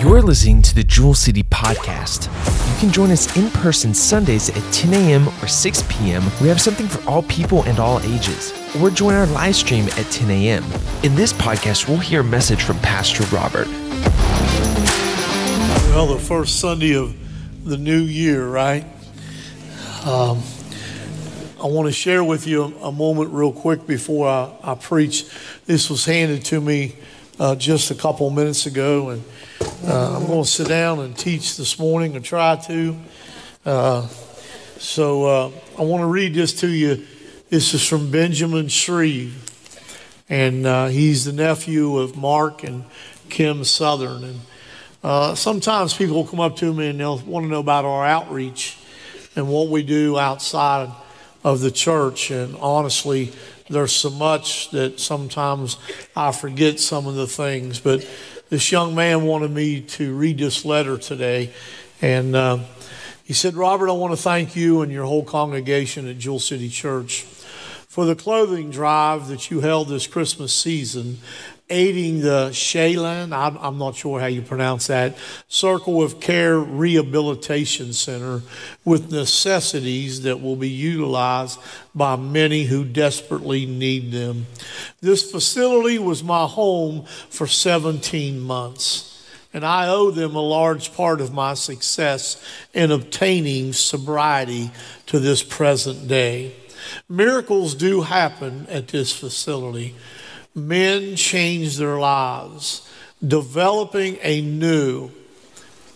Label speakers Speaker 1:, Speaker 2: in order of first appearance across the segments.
Speaker 1: You're listening to the Jewel City Podcast. You can join us in person Sundays at 10 a.m. or 6 p.m. We have something for all people and all ages. Or join our live stream at 10 a.m. In this podcast, we'll hear a message from Pastor Robert.
Speaker 2: Well, the first Sunday of the new year, right? Um, I want to share with you a, moment real quick before I, I, preach. This was handed to me uh, just a couple minutes ago, and uh, I'm going to sit down and teach this morning or try to. Uh, so uh, I want to read this to you. This is from Benjamin Shreve, and uh, he's the nephew of Mark and Kim Southern. And uh, sometimes people will come up to me and they'll want to know about our outreach and what we do outside of the church. And honestly, there's so much that sometimes I forget some of the things. But this young man wanted me to read this letter today. And uh, he said, Robert, I want to thank you and your whole congregation at Jewel City Church for the clothing drive that you held this Christmas season aiding the Shaylin, I'm, I'm not sure how you pronounce that, Circle of Care Rehabilitation Center with necessities that will be utilized by many who desperately need them. This facility was my home for 17 months. And I owe them a large part of my success in obtaining sobriety to this present day. Miracles do happen at this facility men change their lives, developing a new.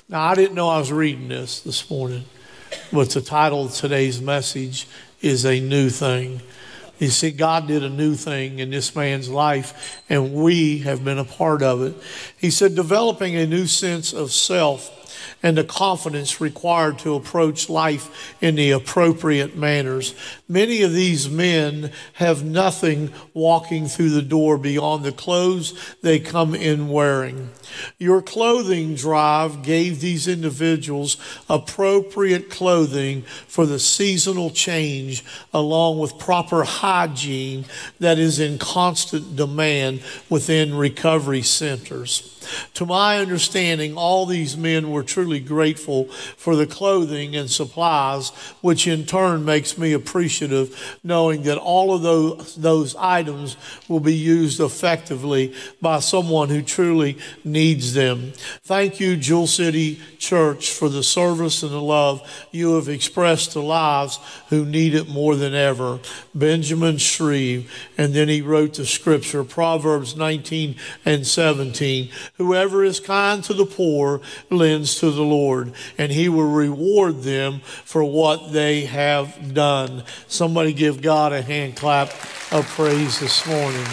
Speaker 2: Now, I didn't know I was reading this this morning, but the title of today's message is A New Thing. You see, God did a new thing in this man's life, and we have been a part of it. He said, developing a new sense of self and the confidence required to approach life in the appropriate manners. Many of these men have nothing walking through the door beyond the clothes they come in wearing. Your clothing drive gave these individuals appropriate clothing for the seasonal change, along with proper hygiene that is in constant demand within recovery centers. To my understanding, all these men were truly grateful for the clothing and supplies, which in turn makes me appreciative knowing that all of those, those items will be used effectively by someone who truly needs them. Thank you, Jewel City Church, for the service and the love you have expressed to lives who need it more than ever. Benjamin Shreve, and then he wrote the scripture, Proverbs 19 and 17. Whoever is kind to the poor lends to the Lord, and he will reward them for what they have done. Somebody give God a hand clap of praise this morning.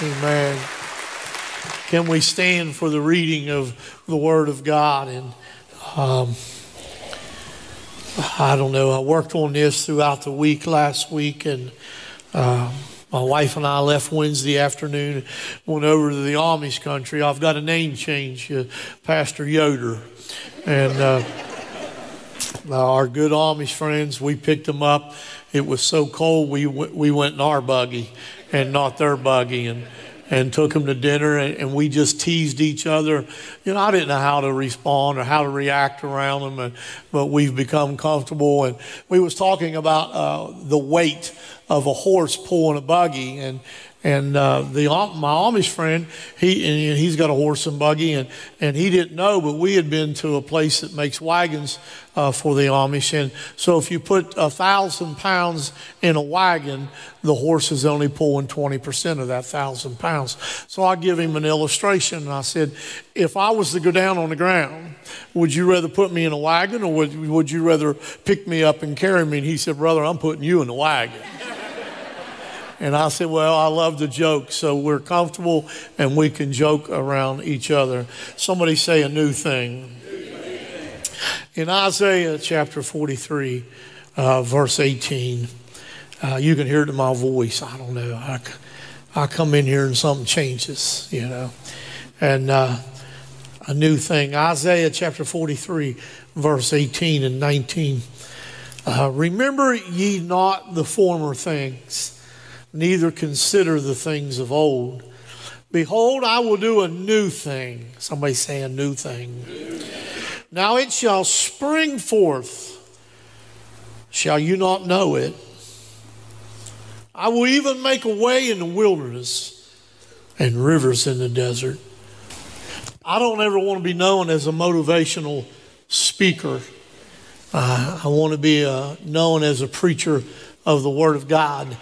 Speaker 2: Amen. Can we stand for the reading of the Word of God? And um, I don't know, I worked on this throughout the week last week, and um, my wife and I left Wednesday afternoon, went over to the Amish country. I've got a name change, uh, Pastor Yoder. And uh, our good Amish friends, we picked them up. It was so cold, we, w- we went in our buggy and not their buggy. And and took him to dinner and, and, we just teased each other. You know, I didn't know how to respond or how to react around them, and, but we've become comfortable. And we was talking about uh, the weight of a horse pulling a buggy. And, and uh, the my Amish friend, he he's got a horse and buggy, and and he didn't know, but we had been to a place that makes wagons uh, for the Amish, and so if you put a thousand pounds in a wagon, the horse is only pulling twenty percent of that thousand pounds. So I give him an illustration, and I said, if I was to go down on the ground, would you rather put me in a wagon, or would would you rather pick me up and carry me? And he said, brother, I'm putting you in the wagon. And I said, Well, I love to joke, so we're comfortable and we can joke around each other. Somebody say a new thing. In Isaiah chapter 43, uh, verse 18, uh, you can hear it in my voice. I don't know. I, I come in here and something changes, you know. And uh, a new thing. Isaiah chapter 43, verse 18 and 19. Uh, Remember ye not the former things neither consider the things of old. Behold, I will do a new thing. Somebody say a new thing. Now it shall spring forth. Shall you not know it? I will even make a way in the wilderness and rivers in the desert. I don't ever want to be known as a motivational speaker. Uh, I want to be uh, known as a preacher of the Word of God.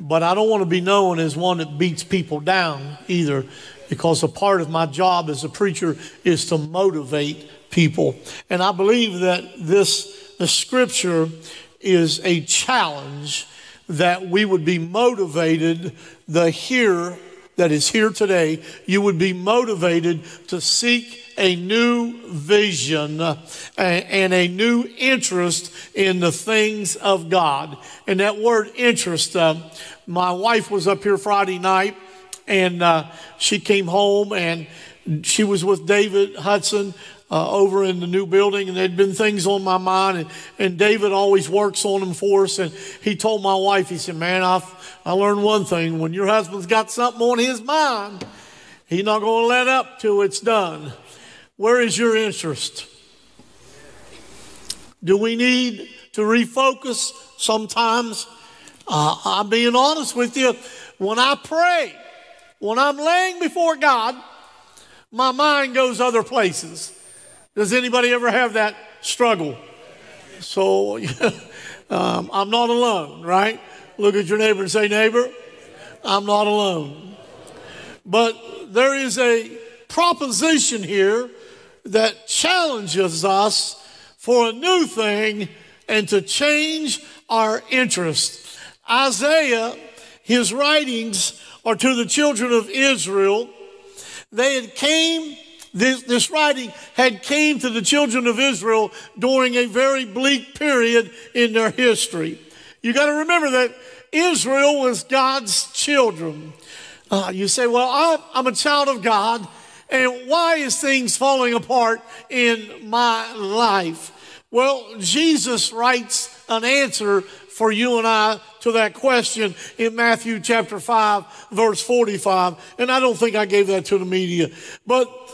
Speaker 2: But I don't want to be known as one that beats people down either, because a part of my job as a preacher is to motivate people. And I believe that this, the scripture is a challenge that we would be motivated, the here that is here today, you would be motivated to seek a new vision and a new interest in the things of God. And that word interest, uh, my wife was up here Friday night and uh, she came home and she was with David Hudson uh, over in the new building, and there'd been things on my mind. And, and David always works on them for us. And he told my wife, he said, Man, I've, I learned one thing. When your husband's got something on his mind, he's not going to let up till it's done. Where is your interest? Do we need to refocus sometimes? Uh, I'm being honest with you. When I pray, when I'm laying before God, my mind goes other places. Does anybody ever have that struggle? So um, I'm not alone, right? Look at your neighbor and say, Neighbor, I'm not alone. But there is a proposition here that challenges us for a new thing and to change our interest. Isaiah, his writings are to the children of Israel. They had came this, this writing had came to the children of Israel during a very bleak period in their history. You got to remember that Israel was God's children. Uh, you say, well, I'm, I'm a child of God, and why is things falling apart in my life? Well, Jesus writes an answer for you and I to that question in Matthew chapter 5, verse 45. And I don't think I gave that to the media. But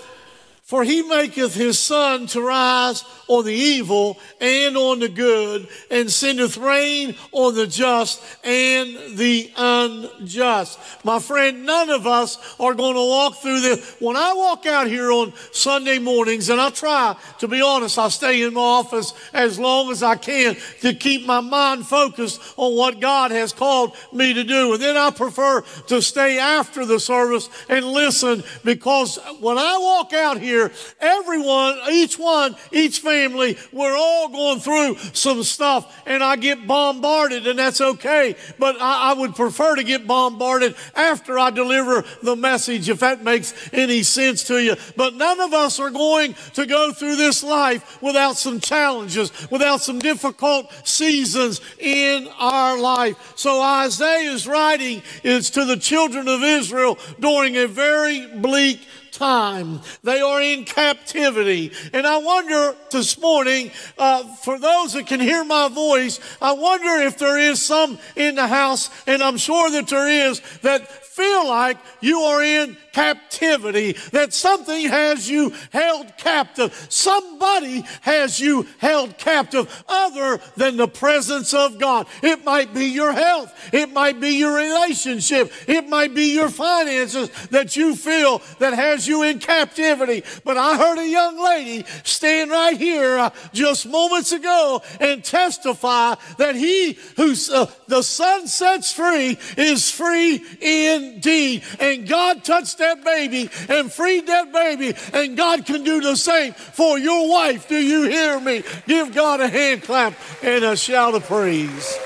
Speaker 2: for he maketh his sun to rise on the evil and on the good, and sendeth rain on the just and the unjust. My friend, none of us are going to walk through this. When I walk out here on Sunday mornings, and I try to be honest, I stay in my office as long as I can to keep my mind focused on what God has called me to do. And then I prefer to stay after the service and listen because when I walk out here, everyone, each one, each family, family, we're all going through some stuff and I get bombarded and that's okay. But I, I would prefer to get bombarded after I deliver the message, if that makes any sense to you. But none of us are going to go through this life without some challenges, without some difficult seasons in our life. So Isaiah's writing is to the children of Israel during a very bleak time. They are in captivity. And I wonder this morning, uh, for those that can hear my voice, I wonder if there is some in the house, and I'm sure that there is, that feel like you are in captivity, that something has you held captive. Somebody has you held captive other than the presence of God. It might be your health, it might be your relationship, it might be your finances that you feel that has you in captivity. But I heard a young lady stand right here uh, just moments ago and testify that he who uh, the Son sets free is free indeed. And God touched that baby and freed that baby, and God can do the same for your wife. Do you hear me? Give God a hand clap and a shout of praise.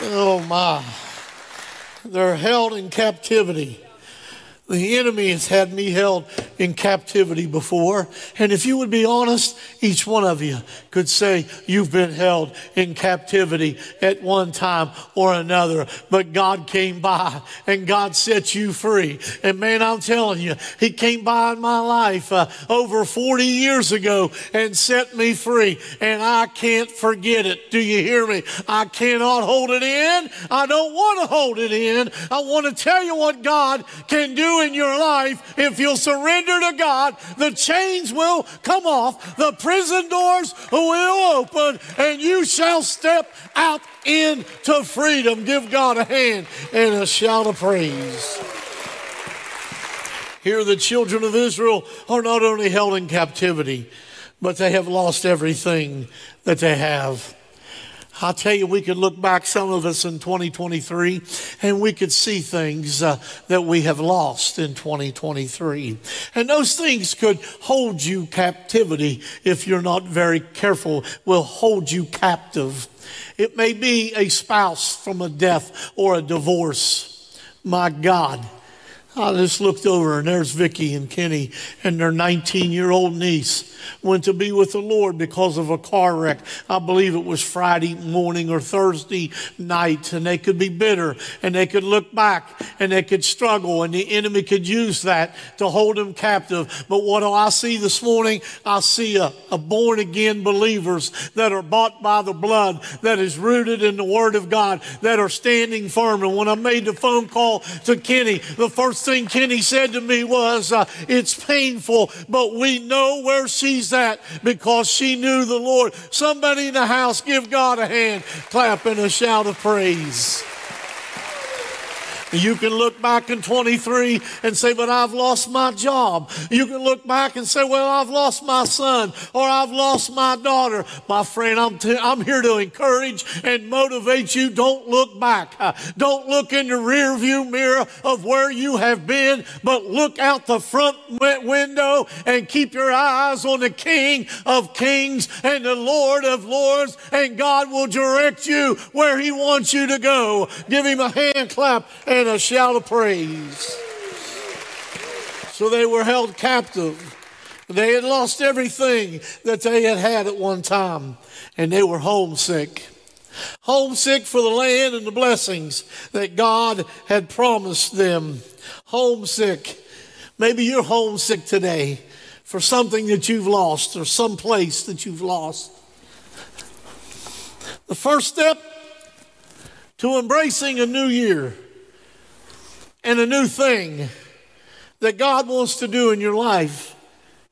Speaker 2: Oh my. They're held in captivity. The enemy has had me held in captivity before. And if you would be honest, each one of you could say you've been held in captivity at one time or another. But God came by and God set you free. And man, I'm telling you, He came by in my life uh, over 40 years ago and set me free. And I can't forget it. Do you hear me? I cannot hold it in. I don't want to hold it in. I want to tell you what God can do in your life if you'll surrender to God. The chains will come off, the prison doors will open, and you shall step out into freedom. Give God a hand and a shout of praise. Here, the children of Israel are not only held in captivity, but they have lost everything that they have. I'll tell you, we could look back, some of us in 2023, and we could see things uh, that we have lost in 2023. And those things could hold you captivity if you're not very careful, will hold you captive. It may be a spouse from a death or a divorce. My God. I just looked over and there's Vicky and Kenny and their 19 year old niece went to be with the Lord because of a car wreck. I believe it was Friday morning or Thursday night, and they could be bitter and they could look back and they could struggle, and the enemy could use that to hold them captive. But what do I see this morning? I see a, a born again believers that are bought by the blood, that is rooted in the Word of God, that are standing firm. And when I made the phone call to Kenny, the first thing Kenny said to me was, uh, It's painful, but we know where she's at because she knew the Lord. Somebody in the house, give God a hand, clap and a shout of praise. You can look back in 23 and say, but I've lost my job. You can look back and say, well, I've lost my son or I've lost my daughter. My friend, I'm, t- I'm here to encourage and motivate you. Don't look back. Uh, don't look in the rear view mirror of where you have been, but look out the front window and keep your eyes on the King of Kings and the Lord of Lords, and God will direct you where He wants you to go. Give Him a hand clap and a shout of praise. So they were held captive. They had lost everything that they had had at one time, and they were homesick. Homesick for the land and the blessings that God had promised them. Homesick. Maybe you're homesick today for something that you've lost or some place that you've lost. The first step to embracing a new year and a new thing that God wants to do in your life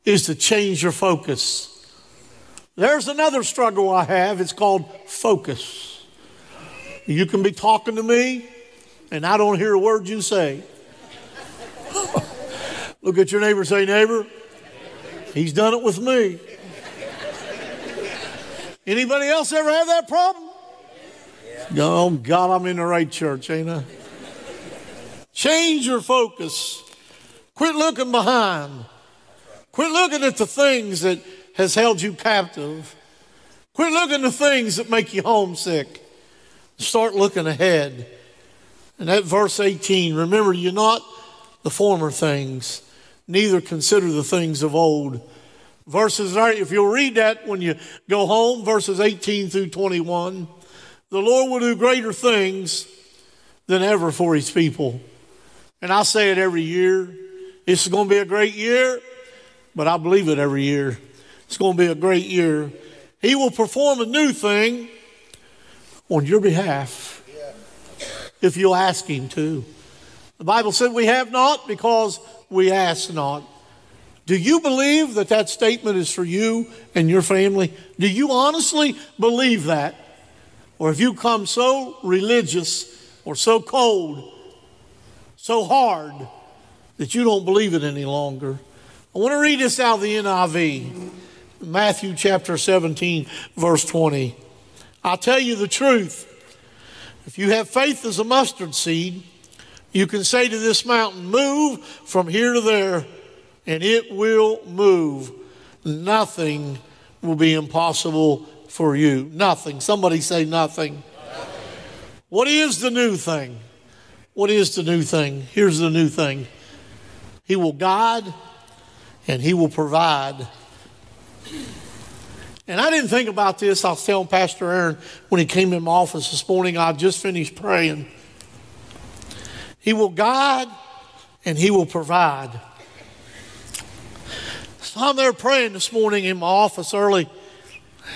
Speaker 2: is to change your focus. There's another struggle I have. It's called focus. You can be talking to me, and I don't hear a word you say. Look at your neighbor, say, Neighbor, he's done it with me. Anybody else ever have that problem? Oh, God, I'm in the right church, ain't I? Change your focus. Quit looking behind. Quit looking at the things that has held you captive. Quit looking at the things that make you homesick. Start looking ahead. And that verse 18, remember you're not the former things, neither consider the things of old. Verses, if you'll read that when you go home, verses 18 through 21, the Lord will do greater things than ever for his people. And I say it every year. It's going to be a great year, but I believe it every year. It's going to be a great year. He will perform a new thing on your behalf if you'll ask Him to. The Bible said we have not because we ask not. Do you believe that that statement is for you and your family? Do you honestly believe that? Or have you come so religious or so cold so hard that you don't believe it any longer. I want to read this out of the NIV, Matthew chapter 17, verse 20. I'll tell you the truth. If you have faith as a mustard seed, you can say to this mountain, Move from here to there, and it will move. Nothing will be impossible for you. Nothing. Somebody say nothing. nothing. What is the new thing? What is the new thing? Here's the new thing He will guide and He will provide. And I didn't think about this. I was telling Pastor Aaron when he came in my office this morning, I just finished praying. He will guide and He will provide. So I'm there praying this morning in my office early,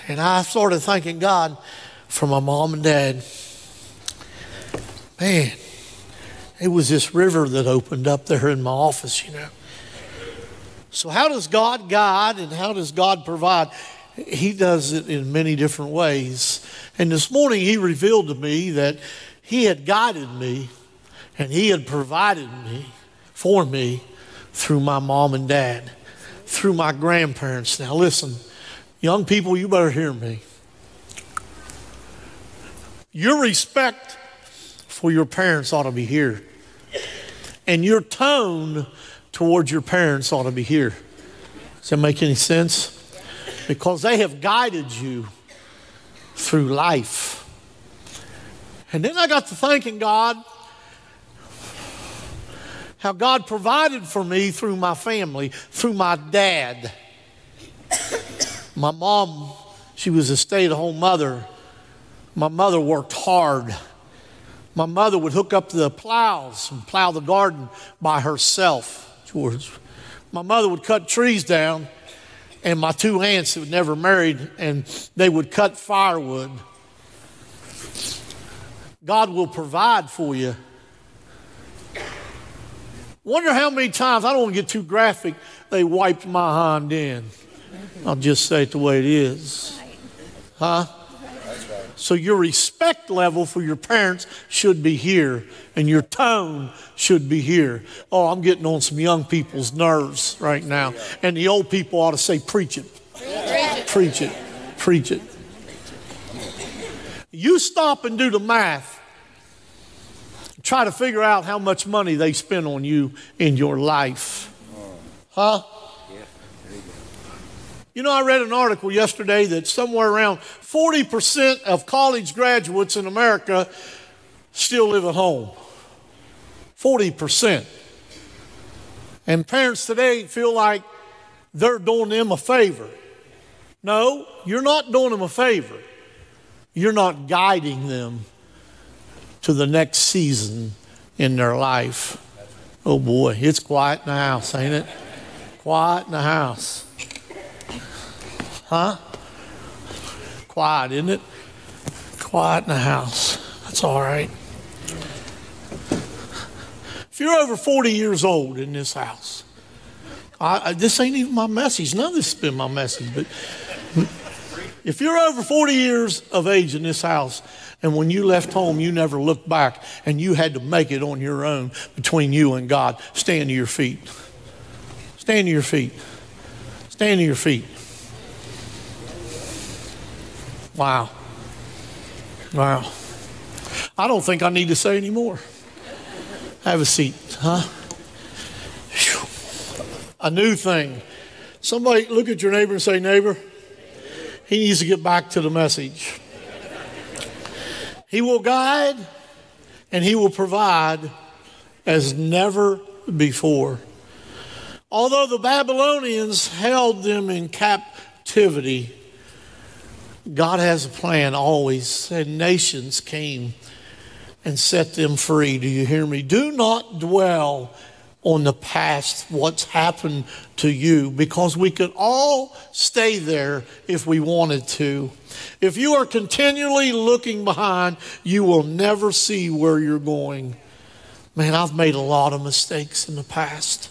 Speaker 2: and I started thanking God for my mom and dad. Man, it was this river that opened up there in my office, you know. So, how does God guide and how does God provide? He does it in many different ways. And this morning, He revealed to me that He had guided me and He had provided me for me through my mom and dad, through my grandparents. Now, listen, young people, you better hear me. Your respect for your parents ought to be here, and your tone towards your parents ought to be here. Does that make any sense? Because they have guided you through life. And then I got to thanking God how God provided for me through my family, through my dad. My mom, she was a stay at home mother. My mother worked hard. My mother would hook up the plows and plow the garden by herself, George. My mother would cut trees down, and my two aunts who never married, and they would cut firewood. God will provide for you Wonder how many times, I don't want to get too graphic, they wiped my hind end. I'll just say it the way it is. Huh? So your respect level for your parents should be here, and your tone should be here. Oh, I'm getting on some young people's nerves right now. And the old people ought to say, preach it. Preach it. Preach it. You stop and do the math try to figure out how much money they spend on you in your life. Huh? You know, I read an article yesterday that somewhere around 40% of college graduates in America still live at home. 40%. And parents today feel like they're doing them a favor. No, you're not doing them a favor. You're not guiding them to the next season in their life. Oh boy, it's quiet in the house, ain't it? Quiet in the house. Huh? Quiet, isn't it? Quiet in the house. That's all right. If you're over 40 years old in this house, I, I, this ain't even my message. None of this has been my message, but if you're over 40 years of age in this house, and when you left home, you never looked back and you had to make it on your own between you and God. Stand to your feet. Stand to your feet. Stand to your feet. Wow. Wow. I don't think I need to say any more. Have a seat, huh? A new thing. Somebody look at your neighbor and say, Neighbor, he needs to get back to the message. He will guide and He will provide as never before. Although the Babylonians held them in captivity, God has a plan always, and nations came and set them free. Do you hear me? Do not dwell on the past, what's happened to you, because we could all stay there if we wanted to. If you are continually looking behind, you will never see where you're going. Man, I've made a lot of mistakes in the past.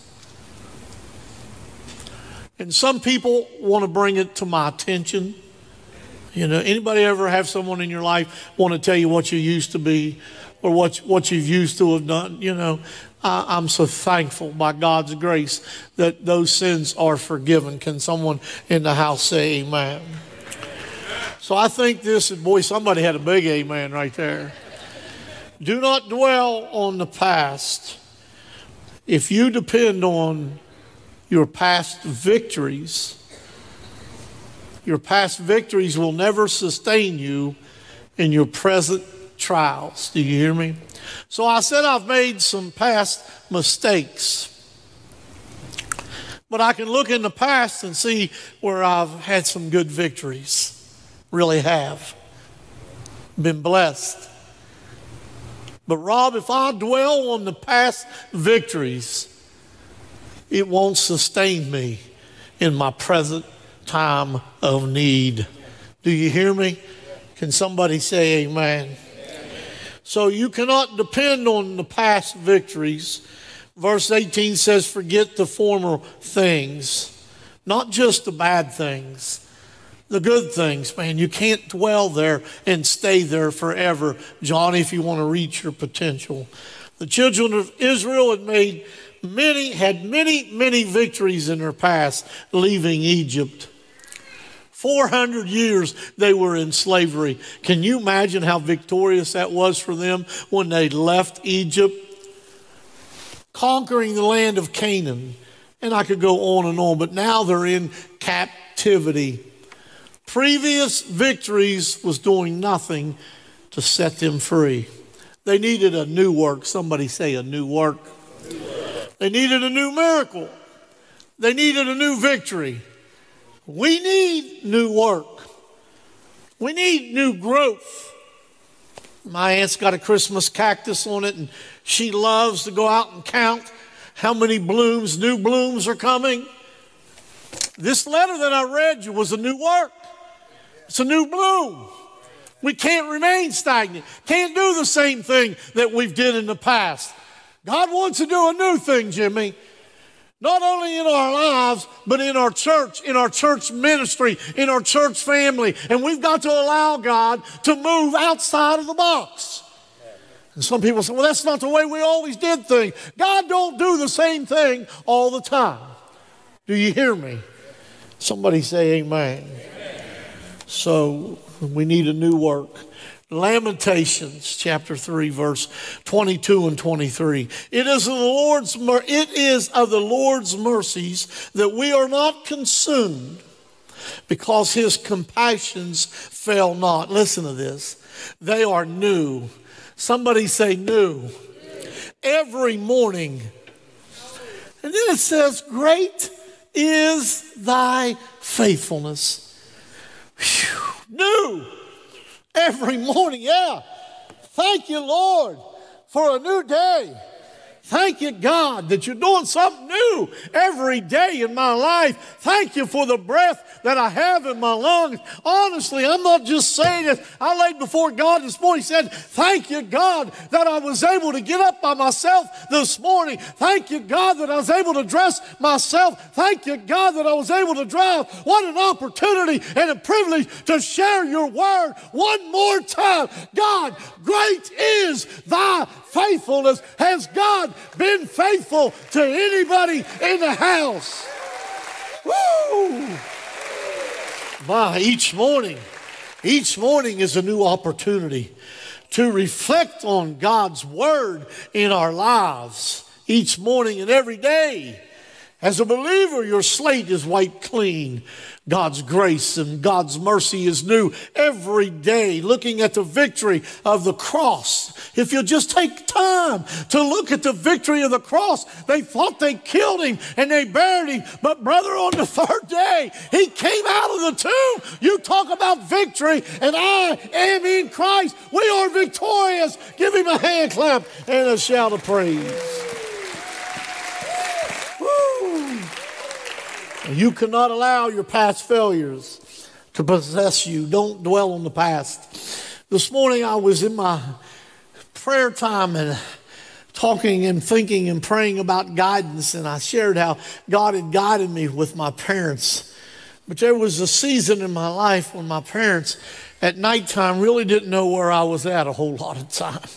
Speaker 2: And some people want to bring it to my attention. You know, anybody ever have someone in your life want to tell you what you used to be or what, what you've used to have done? You know, I, I'm so thankful by God's grace that those sins are forgiven. Can someone in the house say amen? So I think this, boy, somebody had a big amen right there. Do not dwell on the past. If you depend on your past victories, your past victories will never sustain you in your present trials. Do you hear me? So I said I've made some past mistakes. But I can look in the past and see where I've had some good victories. Really have. Been blessed. But Rob, if I dwell on the past victories, it won't sustain me in my present time of need. Do you hear me? Can somebody say amen? So you cannot depend on the past victories. Verse 18 says, Forget the former things, not just the bad things, the good things, man. You can't dwell there and stay there forever, Johnny, if you want to reach your potential. The children of Israel had made many, had many, many victories in their past leaving Egypt. 400 years they were in slavery. Can you imagine how victorious that was for them when they left Egypt? Conquering the land of Canaan. And I could go on and on, but now they're in captivity. Previous victories was doing nothing to set them free. They needed a new work. Somebody say a new work. They needed a new miracle. They needed a new victory. We need new work. We need new growth. My aunt's got a Christmas cactus on it, and she loves to go out and count how many blooms, new blooms are coming. This letter that I read you was a new work. It's a new bloom. We can't remain stagnant. Can't do the same thing that we've did in the past. God wants to do a new thing, Jimmy. Not only in our lives, but in our church, in our church ministry, in our church family. And we've got to allow God to move outside of the box. And some people say, well, that's not the way we always did things. God don't do the same thing all the time. Do you hear me? Somebody say amen. amen. So we need a new work. Lamentations chapter 3 verse 22 and 23. It is of the Lord's it is of the Lord's mercies that we are not consumed because his compassions fail not. Listen to this. They are new. Somebody say new. Every morning. And then it says great is thy faithfulness. Whew. New every morning. Yeah. Thank you, Lord, for a new day. Thank you, God, that you're doing something new every day in my life. Thank you for the breath that I have in my lungs. Honestly, I'm not just saying it. I laid before God this morning, said, Thank you, God, that I was able to get up by myself this morning. Thank you, God, that I was able to dress myself. Thank you, God, that I was able to drive. What an opportunity and a privilege to share your word one more time. God, great is thy faithfulness. Has God been faithful to anybody in the house? Woo! My, each morning, each morning is a new opportunity to reflect on God's word in our lives each morning and every day. As a believer, your slate is wiped clean. God's grace and God's mercy is new every day, looking at the victory of the cross. If you just take time to look at the victory of the cross, they thought they killed him and they buried him. But, brother, on the third day, he came out of the tomb. You talk about victory, and I am in Christ. We are victorious. Give him a hand clap and a shout of praise. You cannot allow your past failures to possess you. Don't dwell on the past. This morning I was in my prayer time and talking and thinking and praying about guidance, and I shared how God had guided me with my parents. But there was a season in my life when my parents at nighttime really didn't know where I was at a whole lot of time.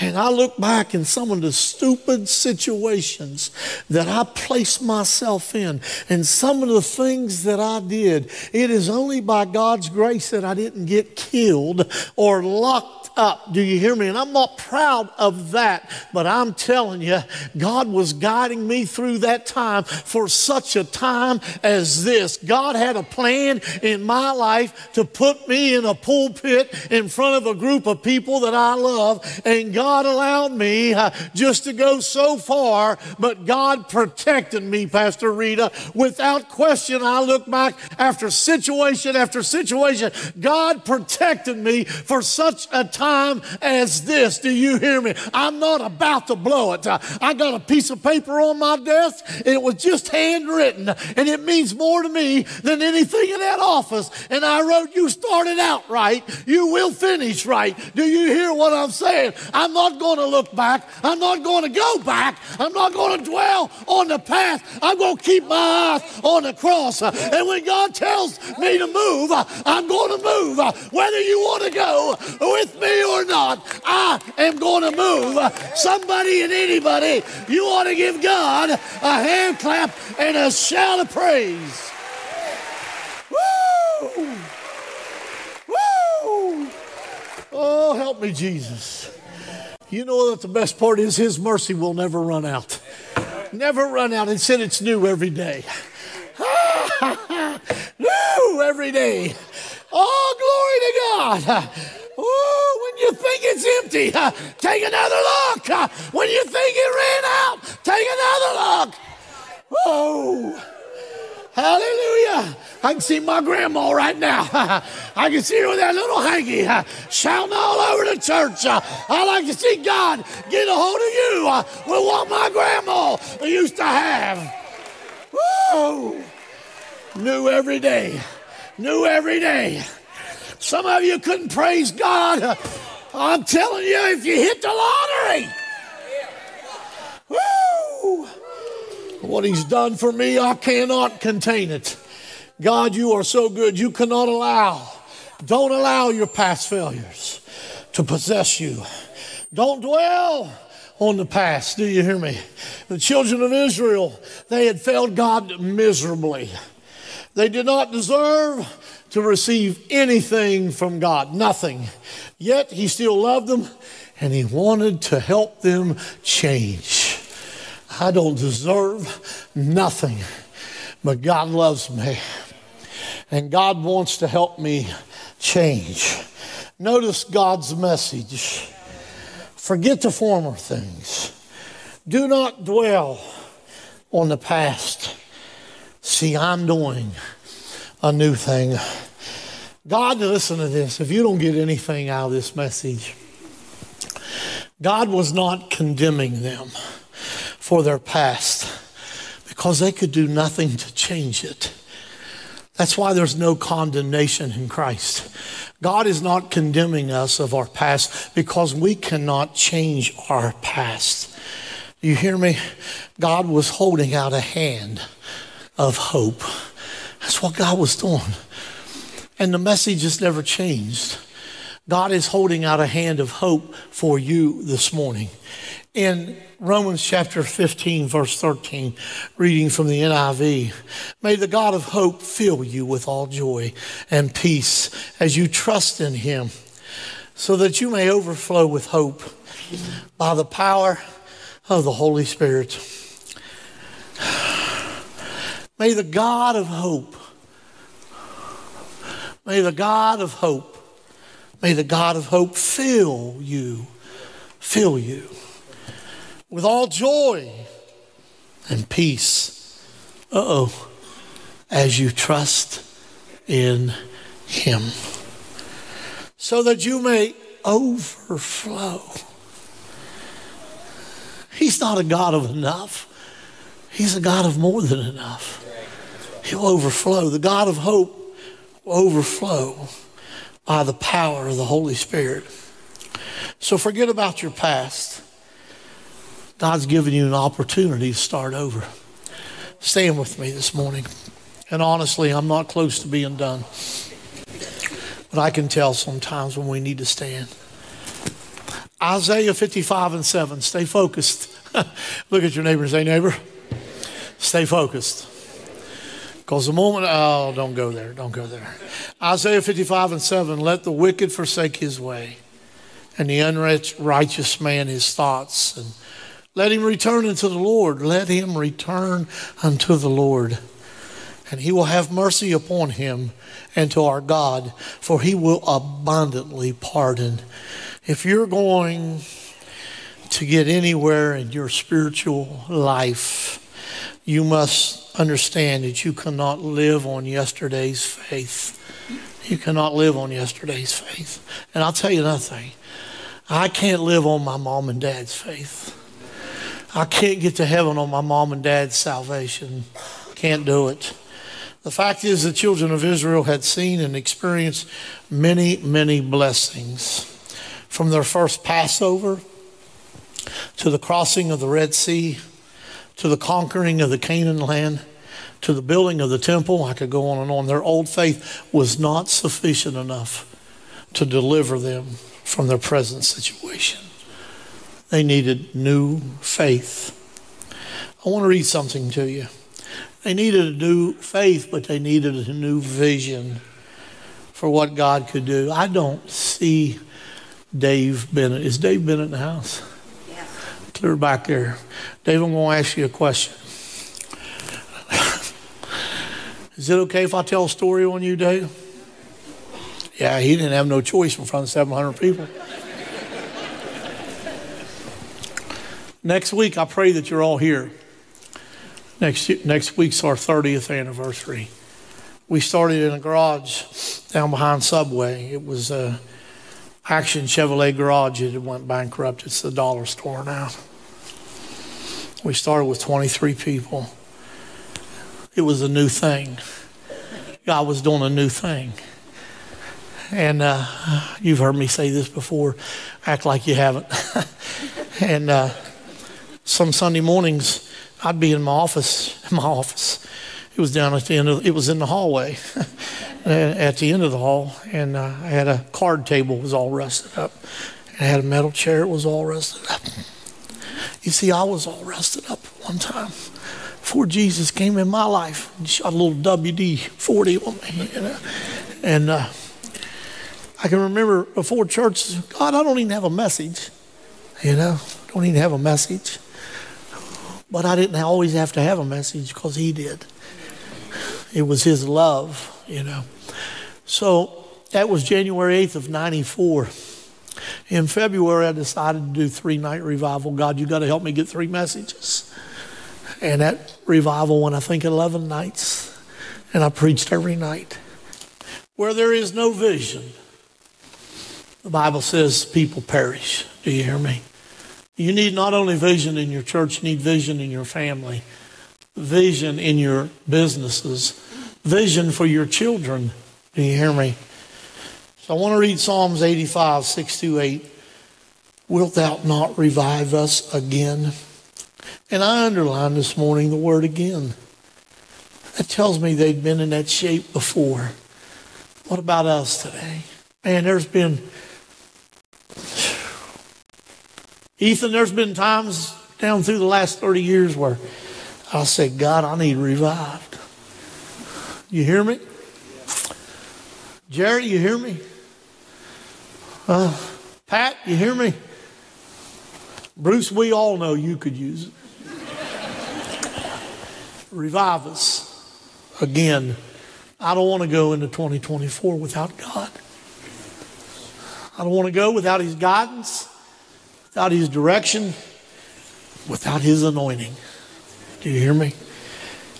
Speaker 2: And I look back in some of the stupid situations that I placed myself in and some of the things that I did. It is only by God's grace that I didn't get killed or locked up. Do you hear me? And I'm not proud of that, but I'm telling you, God was guiding me through that time for such a time as this. God had a plan in my life to put me in a pulpit in front of a group of people that I love, and God allowed me uh, just to go so far, but God protected me, Pastor Rita. Without question, I look back after situation after situation. God protected me for such a time as this. Do you hear me? I'm not about to blow it. I got a piece of paper on my desk. It was just handwritten, and it means more to me than anything in that office. And I wrote, You started out right, you will finish right. Do you hear what I'm saying? I'm not going to look back. I'm not going to go back. I'm not going to dwell on the past. I'm going to keep my eyes on the cross. And when God tells me to move, I'm going to move. Whether you want to go with me or not, I am going to move. Somebody and anybody, you ought to give God a hand clap and a shout of praise. Woo! Woo! Oh, help me, Jesus. You know that the best part is His mercy will never run out. Never run out. And said it's new every day. new every day. Oh, glory to God. Oh, when you think it's empty, take another look. When you think it ran out, take another look. Oh, hallelujah. I can see my grandma right now. I can see her with that little hanky shouting all over the church. I like to see God get a hold of you with what my grandma used to have. Woo! New every day. New every day. Some of you couldn't praise God. I'm telling you, if you hit the lottery, woo! What He's done for me, I cannot contain it. God, you are so good. You cannot allow, don't allow your past failures to possess you. Don't dwell on the past. Do you hear me? The children of Israel, they had failed God miserably. They did not deserve to receive anything from God, nothing. Yet He still loved them and He wanted to help them change. I don't deserve nothing, but God loves me. And God wants to help me change. Notice God's message. Forget the former things. Do not dwell on the past. See, I'm doing a new thing. God, listen to this. If you don't get anything out of this message, God was not condemning them for their past because they could do nothing to change it. That's why there's no condemnation in Christ. God is not condemning us of our past because we cannot change our past. You hear me? God was holding out a hand of hope. That's what God was doing. And the message has never changed. God is holding out a hand of hope for you this morning. In Romans chapter 15, verse 13, reading from the NIV, may the God of hope fill you with all joy and peace as you trust in him, so that you may overflow with hope by the power of the Holy Spirit. May the God of hope, may the God of hope, may the God of hope fill you, fill you with all joy and peace. Uh oh, as you trust in Him, so that you may overflow. He's not a God of enough, He's a God of more than enough. He'll overflow. The God of hope will overflow by the power of the Holy Spirit. So forget about your past. God's given you an opportunity to start over. Stand with me this morning. And honestly, I'm not close to being done. But I can tell sometimes when we need to stand. Isaiah 55 and 7. Stay focused. Look at your neighbor and say, neighbor, stay focused. Because the moment, oh, don't go there, don't go there. Isaiah 55 and 7 let the wicked forsake his way, and the unrighteous man his thoughts. And let him return unto the Lord. Let him return unto the Lord. And he will have mercy upon him and to our God, for he will abundantly pardon. If you're going to get anywhere in your spiritual life, you must understand that you cannot live on yesterday's faith. You cannot live on yesterday's faith. And I'll tell you another thing I can't live on my mom and dad's faith. I can't get to heaven on my mom and dad's salvation. Can't do it. The fact is, the children of Israel had seen and experienced many, many blessings. From their first Passover to the crossing of the Red Sea to the conquering of the Canaan land to the building of the temple. I could go on and on. Their old faith was not sufficient enough to deliver them from their present situation. They needed new faith. I want to read something to you. They needed a new faith, but they needed a new vision for what God could do. I don't see Dave Bennett. Is Dave Bennett in the house? Clear back there. Dave, I'm going to ask you a question. Is it okay if I tell a story on you, Dave? Yeah, he didn't have no choice in front of 700 people. Next week, I pray that you're all here. Next, next week's our 30th anniversary. We started in a garage down behind Subway. It was a Action Chevrolet garage. It went bankrupt. It's the dollar store now. We started with 23 people. It was a new thing. God was doing a new thing. And uh, you've heard me say this before. Act like you haven't. and uh, some Sunday mornings, I'd be in my office. In my office, it was down at the end of. It was in the hallway, at the end of the hall, and uh, I had a card table. Was all rusted up. I had a metal chair. It was all rusted up. You see, I was all rusted up one time before Jesus came in my life and shot a little WD 40 on me. You know? And uh, I can remember before church, God, I don't even have a message. You know, don't even have a message. But I didn't always have to have a message because He did. It was His love, you know. So that was January 8th of 94. In February, I decided to do three night revival. God, you got to help me get three messages. And that revival went, I think, 11 nights. And I preached every night. Where there is no vision, the Bible says people perish. Do you hear me? You need not only vision in your church, you need vision in your family, vision in your businesses, vision for your children. Do you hear me? I want to read Psalms 85, 6 to 8. Wilt thou not revive us again? And I underlined this morning the word again. That tells me they'd been in that shape before. What about us today? Man, there's been, Ethan, there's been times down through the last 30 years where I said, God, I need revived. You hear me? Jerry, you hear me? Uh, Pat, you hear me? Bruce, we all know you could use it. Revive us again. I don't want to go into 2024 without God. I don't want to go without His guidance, without His direction, without His anointing. Do you hear me?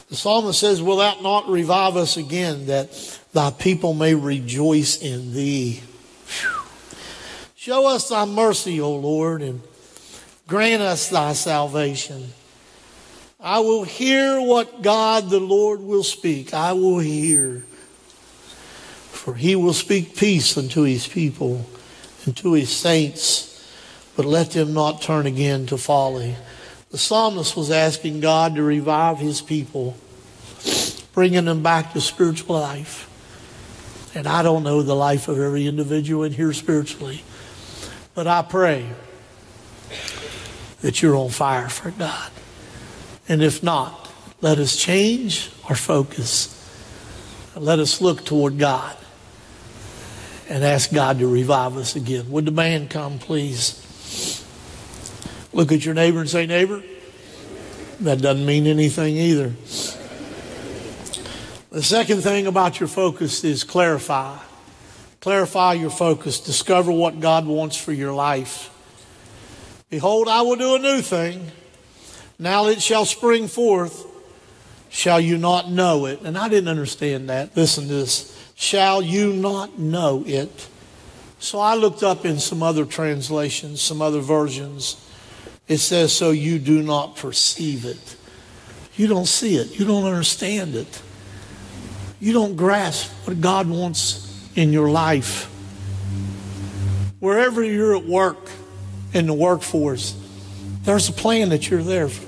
Speaker 2: The psalmist says, Will that not revive us again, that thy people may rejoice in thee? Whew. Show us thy mercy, O Lord, and grant us thy salvation. I will hear what God the Lord will speak. I will hear. For he will speak peace unto his people and to his saints, but let them not turn again to folly. The psalmist was asking God to revive his people, bringing them back to spiritual life. And I don't know the life of every individual in here spiritually, but I pray that you're on fire for God. And if not, let us change our focus. Let us look toward God and ask God to revive us again. Would the band come, please? Look at your neighbor and say, Neighbor, that doesn't mean anything either. The second thing about your focus is clarify. Clarify your focus. Discover what God wants for your life. Behold, I will do a new thing. Now it shall spring forth. Shall you not know it? And I didn't understand that. Listen to this. Shall you not know it? So I looked up in some other translations, some other versions. It says, so you do not perceive it. You don't see it. You don't understand it you don't grasp what God wants in your life. Wherever you're at work, in the workforce, there's a plan that you're there. For.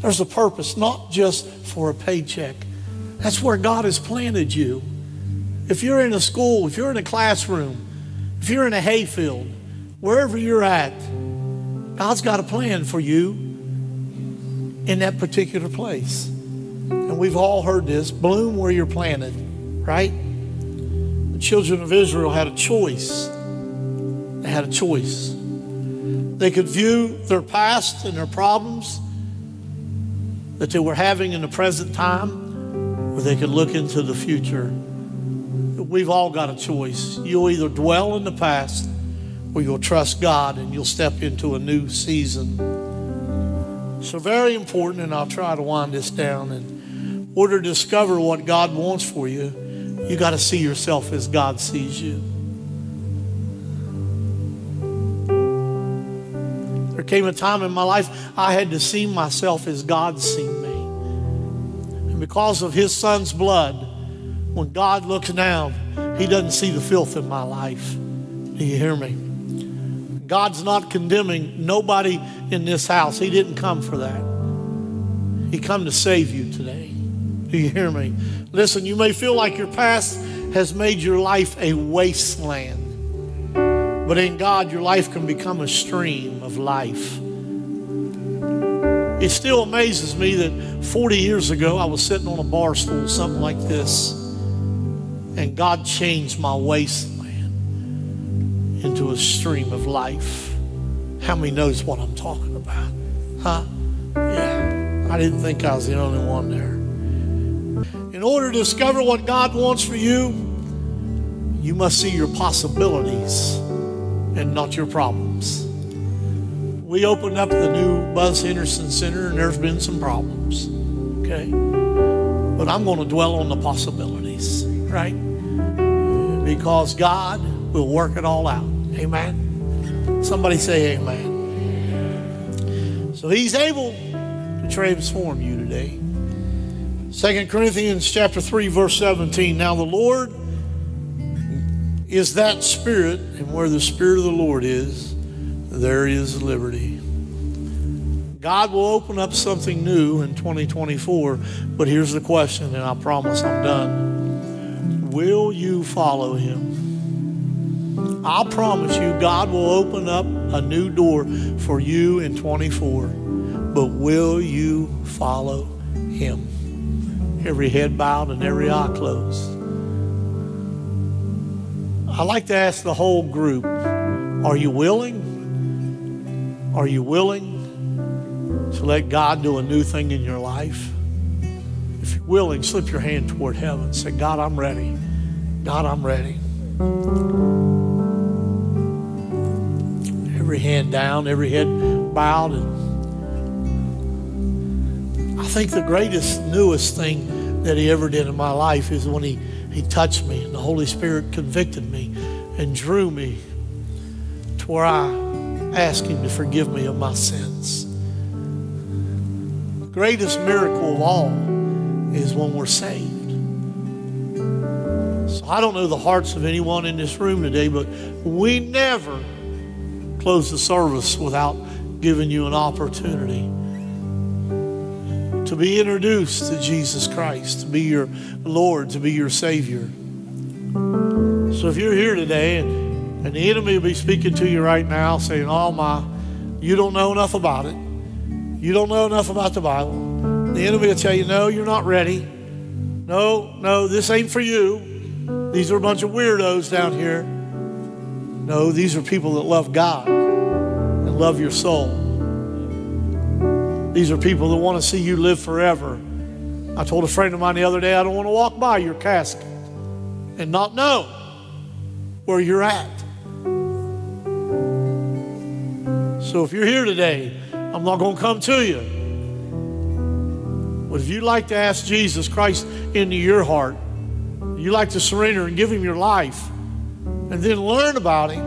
Speaker 2: There's a purpose, not just for a paycheck. That's where God has planted you. If you're in a school, if you're in a classroom, if you're in a hayfield, wherever you're at, God's got a plan for you in that particular place and we've all heard this bloom where you're planted, right? The children of Israel had a choice. They had a choice. They could view their past and their problems that they were having in the present time, or they could look into the future. We've all got a choice. You'll either dwell in the past or you'll trust God and you'll step into a new season. So, very important, and I'll try to wind this down. And order to discover what God wants for you, you got to see yourself as God sees you. There came a time in my life I had to see myself as God seen me. And because of his son's blood, when God looks down, he doesn't see the filth in my life. Do you hear me? God's not condemning nobody in this house. He didn't come for that. He come to save you today. Do you hear me? Listen, you may feel like your past has made your life a wasteland, but in God, your life can become a stream of life. It still amazes me that 40 years ago I was sitting on a bar stool, something like this, and God changed my wasteland into a stream of life. How many knows what I'm talking about? Huh? Yeah. I didn't think I was the only one there. In order to discover what God wants for you, you must see your possibilities and not your problems. We opened up the new Buzz Henderson Center and there's been some problems. Okay? But I'm going to dwell on the possibilities, right? Because God will work it all out. Amen. Somebody say amen. So he's able to transform you today. Second Corinthians chapter 3 verse 17. Now the Lord is that spirit and where the spirit of the Lord is, there is liberty. God will open up something new in 2024, but here's the question and I promise I'm done. Will you follow him? I promise you God will open up a new door for you in 24, but will you follow him? Every head bowed and every eye closed. I like to ask the whole group Are you willing? Are you willing to let God do a new thing in your life? If you're willing, slip your hand toward heaven. Say, God, I'm ready. God, I'm ready. Every hand down, every head bowed, and I think the greatest, newest thing that he ever did in my life is when he, he touched me and the Holy Spirit convicted me and drew me to where I asked him to forgive me of my sins. The greatest miracle of all is when we're saved. So I don't know the hearts of anyone in this room today, but we never close the service without giving you an opportunity to be introduced to Jesus Christ, to be your Lord, to be your Savior. So if you're here today and, and the enemy will be speaking to you right now saying, Oh my, you don't know enough about it. You don't know enough about the Bible. The enemy will tell you, No, you're not ready. No, no, this ain't for you. These are a bunch of weirdos down here. No, these are people that love God and love your soul. These are people that want to see you live forever. I told a friend of mine the other day, I don't want to walk by your casket and not know where you're at. So if you're here today, I'm not going to come to you. But if you'd like to ask Jesus Christ into your heart, you like to surrender and give him your life, and then learn about him,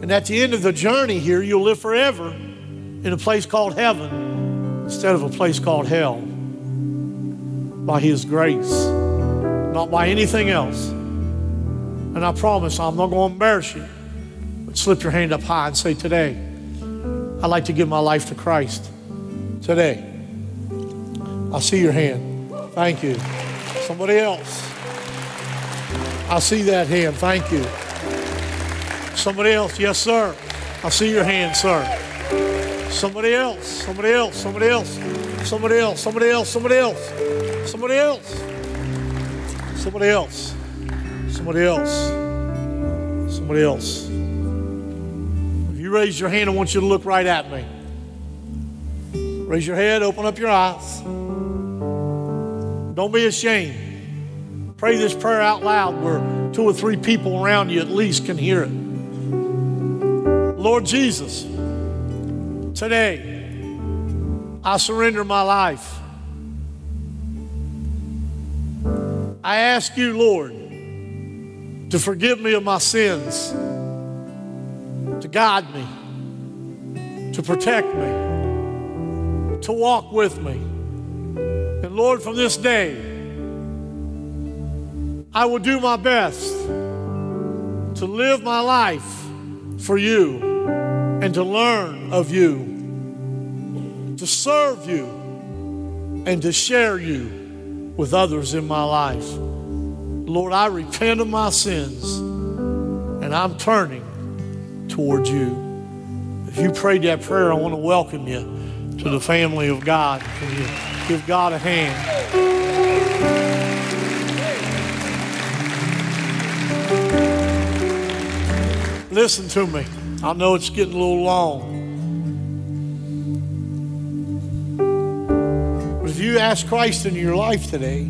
Speaker 2: and at the end of the journey here, you'll live forever in a place called heaven instead of a place called hell by his grace, not by anything else. And I promise I'm not going to embarrass you, but slip your hand up high and say, Today, I'd like to give my life to Christ today. I see your hand. Thank you. Somebody else. I see that hand. Thank you. Somebody else. Yes, sir. I see your hand, sir. Somebody else. Somebody else. Somebody else. Somebody else. Somebody else. Somebody else. Somebody else. Somebody else. Somebody else. Somebody else If you raise your hand, I want you to look right at me. Raise your head, open up your eyes. Don't be ashamed. Pray this prayer out loud where two or three people around you at least can hear it. Lord Jesus, today I surrender my life. I ask you, Lord, to forgive me of my sins to guide me, to protect me, to walk with me. And Lord, from this day, I will do my best to live my life for you and to learn of you, to serve you, and to share you with others in my life. Lord, I repent of my sins and I'm turning towards you. If you prayed that prayer, I want to welcome you to the family of God. Can you give God a hand? Listen to me. I know it's getting a little long. You ask Christ into your life today,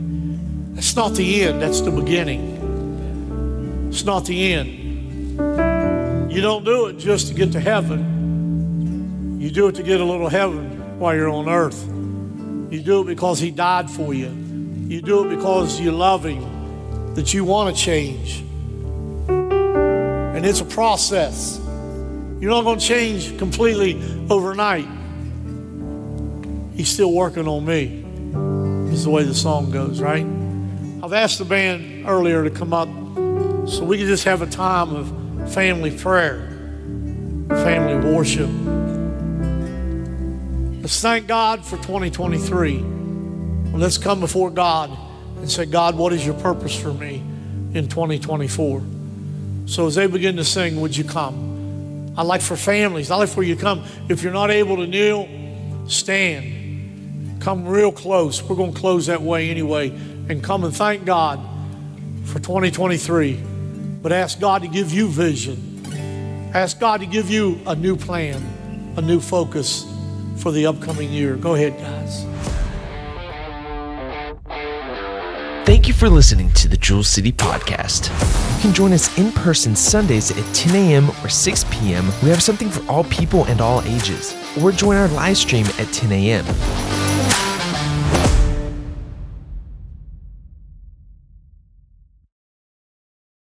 Speaker 2: that's not the end, that's the beginning. It's not the end. You don't do it just to get to heaven. You do it to get a little heaven while you're on earth. You do it because He died for you. You do it because you love Him, that you want to change. And it's a process. You're not going to change completely overnight. He's still working on me, is the way the song goes, right? I've asked the band earlier to come up so we can just have a time of family prayer, family worship. Let's thank God for 2023. Well, let's come before God and say, God, what is your purpose for me in 2024? So as they begin to sing, would you come? I'd like for families, I'd like for you to come. If you're not able to kneel, stand. Come real close. We're going to close that way anyway. And come and thank God for 2023. But ask God to give you vision. Ask God to give you a new plan, a new focus for the upcoming year. Go ahead, guys.
Speaker 1: Thank you for listening to the Jewel City Podcast. You can join us in person Sundays at 10 a.m. or 6 p.m. We have something for all people and all ages. Or join our live stream at 10 a.m.